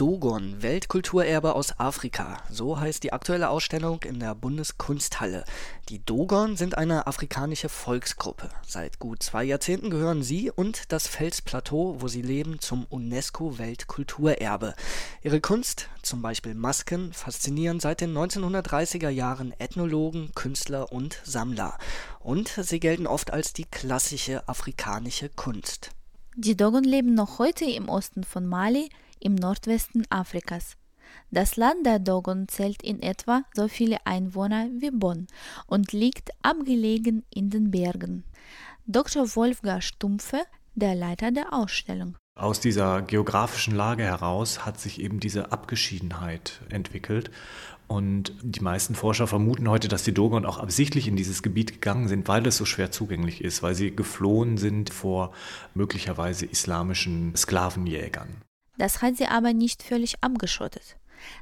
Dogon, Weltkulturerbe aus Afrika. So heißt die aktuelle Ausstellung in der Bundeskunsthalle. Die Dogon sind eine afrikanische Volksgruppe. Seit gut zwei Jahrzehnten gehören sie und das Felsplateau, wo sie leben, zum UNESCO-Weltkulturerbe. Ihre Kunst, zum Beispiel Masken, faszinieren seit den 1930er Jahren Ethnologen, Künstler und Sammler. Und sie gelten oft als die klassische afrikanische Kunst. Die Dogon leben noch heute im Osten von Mali, im Nordwesten Afrikas. Das Land der Dogon zählt in etwa so viele Einwohner wie Bonn und liegt abgelegen in den Bergen. Dr. Wolfgang Stumpfe, der Leiter der Ausstellung. Aus dieser geografischen Lage heraus hat sich eben diese Abgeschiedenheit entwickelt. Und die meisten Forscher vermuten heute, dass die Dogon auch absichtlich in dieses Gebiet gegangen sind, weil es so schwer zugänglich ist, weil sie geflohen sind vor möglicherweise islamischen Sklavenjägern. Das hat sie aber nicht völlig abgeschottet.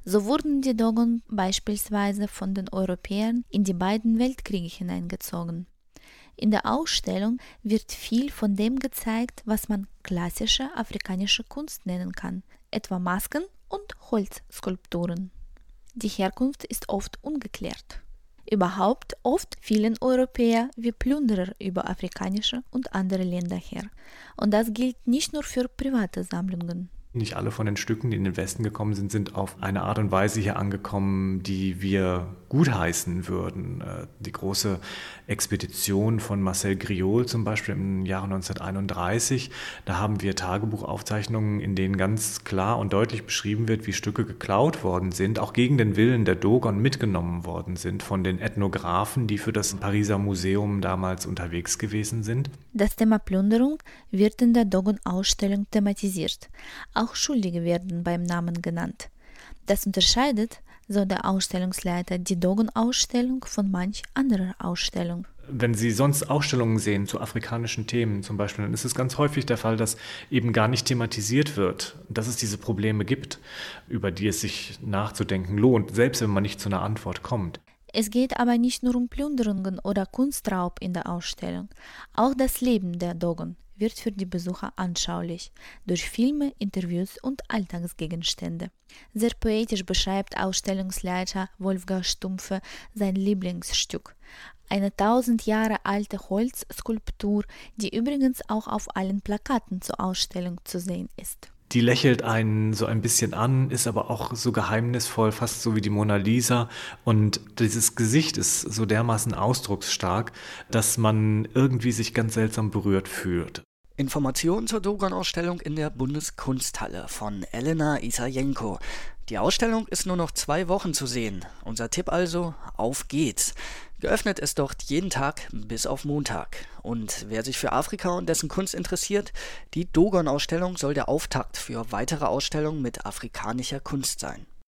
So wurden die Dogon beispielsweise von den Europäern in die beiden Weltkriege hineingezogen. In der Ausstellung wird viel von dem gezeigt, was man klassische afrikanische Kunst nennen kann, etwa Masken und Holzskulpturen. Die Herkunft ist oft ungeklärt. Überhaupt oft fielen Europäer wie Plünderer über afrikanische und andere Länder her. Und das gilt nicht nur für private Sammlungen. Nicht alle von den Stücken, die in den Westen gekommen sind, sind auf eine Art und Weise hier angekommen, die wir gutheißen würden. Äh, die große Expedition von Marcel Griot zum Beispiel im Jahre 1931, da haben wir Tagebuchaufzeichnungen, in denen ganz klar und deutlich beschrieben wird, wie Stücke geklaut worden sind, auch gegen den Willen der Dogon mitgenommen worden sind von den Ethnographen, die für das Pariser Museum damals unterwegs gewesen sind. Das Thema Plünderung wird in der Dogon-Ausstellung thematisiert. Auch Schuldige werden beim Namen genannt. Das unterscheidet so der Ausstellungsleiter die Dogon-Ausstellung von manch anderer Ausstellung. Wenn Sie sonst Ausstellungen sehen zu afrikanischen Themen zum Beispiel, dann ist es ganz häufig der Fall, dass eben gar nicht thematisiert wird, dass es diese Probleme gibt, über die es sich nachzudenken lohnt, selbst wenn man nicht zu einer Antwort kommt. Es geht aber nicht nur um Plünderungen oder Kunstraub in der Ausstellung. Auch das Leben der Dogon wird für die Besucher anschaulich durch Filme, Interviews und Alltagsgegenstände. Sehr poetisch beschreibt Ausstellungsleiter Wolfgang Stumpfe sein Lieblingsstück. Eine tausend Jahre alte Holzskulptur, die übrigens auch auf allen Plakaten zur Ausstellung zu sehen ist. Die lächelt einen so ein bisschen an, ist aber auch so geheimnisvoll, fast so wie die Mona Lisa. Und dieses Gesicht ist so dermaßen ausdrucksstark, dass man irgendwie sich ganz seltsam berührt fühlt. Informationen zur Dogon-Ausstellung in der Bundeskunsthalle von Elena Isajenko. Die Ausstellung ist nur noch zwei Wochen zu sehen. Unser Tipp also, auf geht's. Geöffnet ist dort jeden Tag bis auf Montag. Und wer sich für Afrika und dessen Kunst interessiert, die Dogon-Ausstellung soll der Auftakt für weitere Ausstellungen mit afrikanischer Kunst sein.